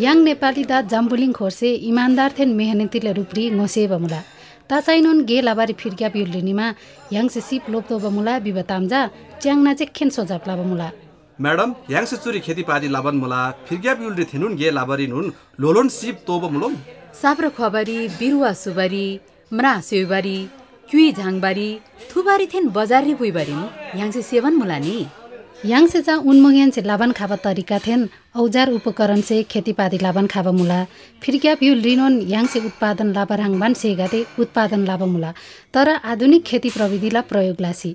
याङ नेपाली दा जाम्बुलिङ खोर्से इमान्दार थेन मेहनतीले रूपरी ngose bamula तासाइनोन गे लाबारी फिर्क्या पिउलिनीमा याङसे सिप लोप्तो बमुला बिबतामजा च्याङना चाहिँ खेन सोजाप्ला बमुला। म्याडम याङसे चुरी खेतीपाती लाबन मुला फिर्क्या पिउल्री थिनुन गे लाबारी नुन लोलोन सिप तोब मुलोम साप्रो खबारी बिरुवा सुबारी म्रा सेउबारी क्युई झाङबारी थुबारी थेन बजारी पुइबारी याङसे सेवन मुलानी याङसे जा उन्मोग्यान से लाबन खाबा तरिका थेन। औजार उपकरण से खेतीपाती लाबन खाबा मुला। फिर्क्या फ्युल रिनोन याङसे उत्पादन लाबा राङबान से गाते उत्पादन लाबा मुला। तर आधुनिक खेती प्रविधिला प्रयोग लासी।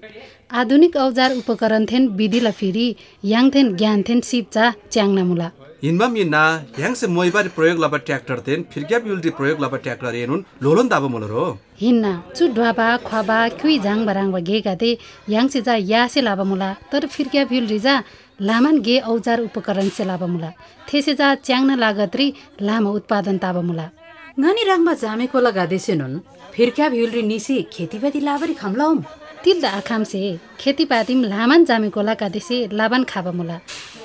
आधुनिक औजार उपकरण थेन विधिला फेरि याङ थेन ज्ञान थेन सिप्चा च्याङ्ना मुला। हिनमा मिना याङसे मोइबारी प्रयोग लाबा ट्र्याक्टर तेन फिर्क्या पिउल्री प्रयोग लाबा ट्र्याक्टर एनुन लोलोन दाबा मुलो रो हिन्ना चु ढ्वाबा ख्वाबा क्युई झाङ बराङबा गे गाते याङसे जा यासे लाबा मुला तर फिर्क्या फ्युल रिजा लामान गे औजार उपकरण से लाबा मुला थेसे जा च्याङ्ना लागत रि लामा उत्पादन ताबा मुला। ngani rangba jame kola gadese nun फिर्क्या भिउलरी निसी खेतीपाती लाबरी खम्लाउम। तिल आखामसे खेतीपातीम लामान जामेकोला कादेसे लाबान खाबा मुला।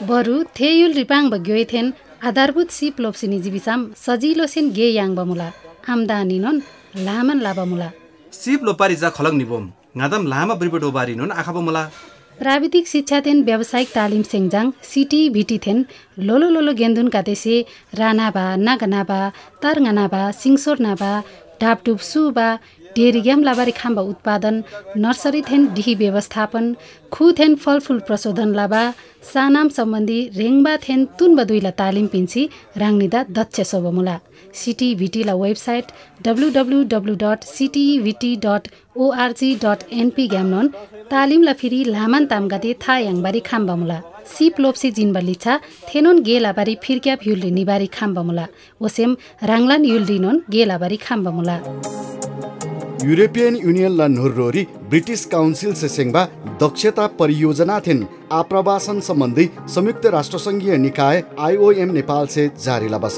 बरु थेयुल रिपाङ बग्योइ थेन आधारभूत सिप लोप्सिनी जीविसाम सजिलो सेन गे याङ बमुला आमदानी नन लामान लाबा मुला सिप लोपारी जा खलङ निबोम ngaदम लामा ब्रिबट ओबारी नुन आखा मुला प्राविधिक शिक्षा थेन व्यावसायिक तालिम सेङ्जाङ सिटी भिटी थेन लोलो लोलो गेन्दुन कातेसे रानाबा नागनाबा तारङानाबा सिङसोर नाबा ढापडुप सुबा डेरिग्याम लाबारी खाम्बा उत्पादन नर्सरी थेन डिही व्यवस्थापन खु थेन फलफुल प्रशोधन लाबा सानाम सम्बन्धी रेङ्बा थेन तुन बदुइला तालिम पिन्सी राङ्निदा दक्ष सोबमुला सिटिभिटीला website W W W dot CTEVT dot ORG dot NP ग्यामनोन। तालिमला फेरि लामान तामगाते था याङबारी खाम्बामुला। सिप लोप्सी जिन्बा लिछा थेनोन गेलाबारी फिर्क्या फ्युल्ली निबारी खाम्बामुला। ओसेम राङलान युल्डिनोन गेलाबारी खाम्बामुला। युरोपियन युनियन ला नुर्रोरी ब्रिटिस काउन्सिल से सेङ्बा दक्षता परियोजना थिन आप्रवासन सम्बन्धी संयुक्त राष्ट्रसङ्घीय निकाय आइओएम नेपाल से जारी लाबा